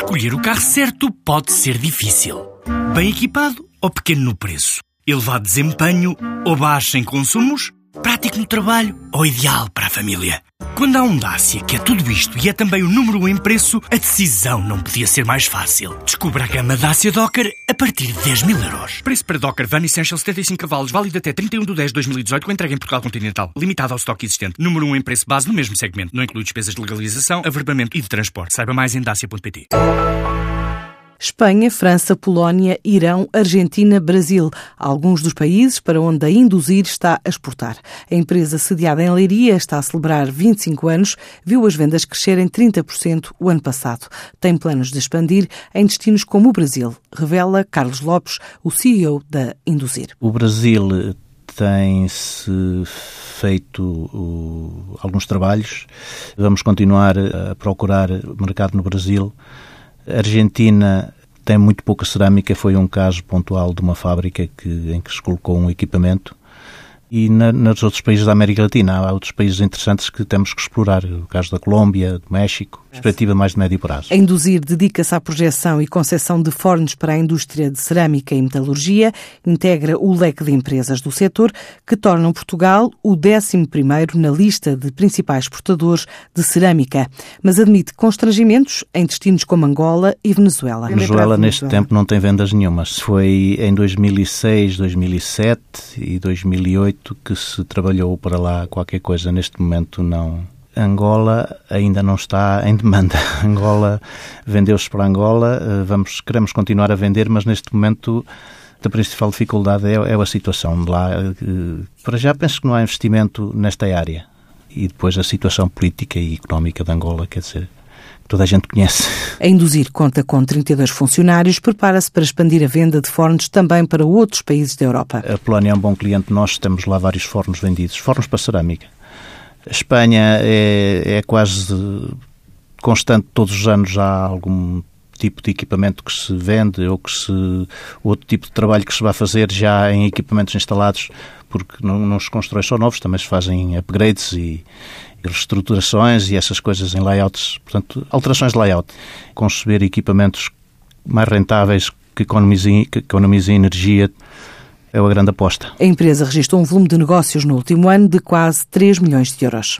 Escolher o carro certo pode ser difícil. Bem equipado ou pequeno no preço? Elevado desempenho ou baixo em consumos? Prático no trabalho ou ideal para a família? Quando há um Dacia que é tudo isto e é também o número 1 um em preço, a decisão não podia ser mais fácil. Descubra a gama Dacia Docker a partir de 10 mil euros. Preço para Docker Van Essential 75 cavalos, válido até 31 de 10 de 2018, com entrega em Portugal Continental. Limitado ao estoque existente. Número 1 um em preço base no mesmo segmento. Não inclui despesas de legalização, averbamento e de transporte. Saiba mais em dacia.pt. Espanha, França, Polónia, Irão, Argentina, Brasil. Alguns dos países para onde a Induzir está a exportar. A empresa sediada em Leiria está a celebrar 25 anos, viu as vendas crescerem 30% o ano passado. Tem planos de expandir em destinos como o Brasil, revela Carlos Lopes, o CEO da Induzir. O Brasil tem-se feito alguns trabalhos. Vamos continuar a procurar mercado no Brasil a Argentina tem muito pouca cerâmica, foi um caso pontual de uma fábrica que, em que se colocou um equipamento. E na, nos outros países da América Latina há outros países interessantes que temos que explorar, o caso da Colômbia, do México, perspectiva mais de médio prazo. A Induzir dedica-se à projeção e concessão de fornos para a indústria de cerâmica e metalurgia, integra o leque de empresas do setor, que tornam Portugal o 11 na lista de principais exportadores de cerâmica, mas admite constrangimentos em destinos como Angola e Venezuela. Venezuela, neste tempo, não tem vendas nenhumas. Foi em 2006, 2007 e 2008 que se trabalhou para lá qualquer coisa. Neste momento, não Angola ainda não está em demanda. Angola vendeu-se para Angola, eh, vamos, queremos continuar a vender, mas neste momento a principal dificuldade é, é a situação de lá. Eh, para já penso que não há investimento nesta área. E depois a situação política e económica de Angola, quer dizer, toda a gente conhece. A Induzir conta com 32 funcionários, prepara-se para expandir a venda de fornos também para outros países da Europa. A Polónia é um bom cliente nosso, temos lá vários fornos vendidos, fornos para cerâmica. A Espanha é, é quase constante, todos os anos há algum tipo de equipamento que se vende ou que se outro tipo de trabalho que se vai fazer já em equipamentos instalados, porque não, não se constrói só novos, também se fazem upgrades e, e reestruturações e essas coisas em layouts, portanto, alterações de layout. Conceber equipamentos mais rentáveis que economizem, que economizem energia é uma grande aposta. A empresa registrou um volume de negócios no último ano de quase 3 milhões de euros.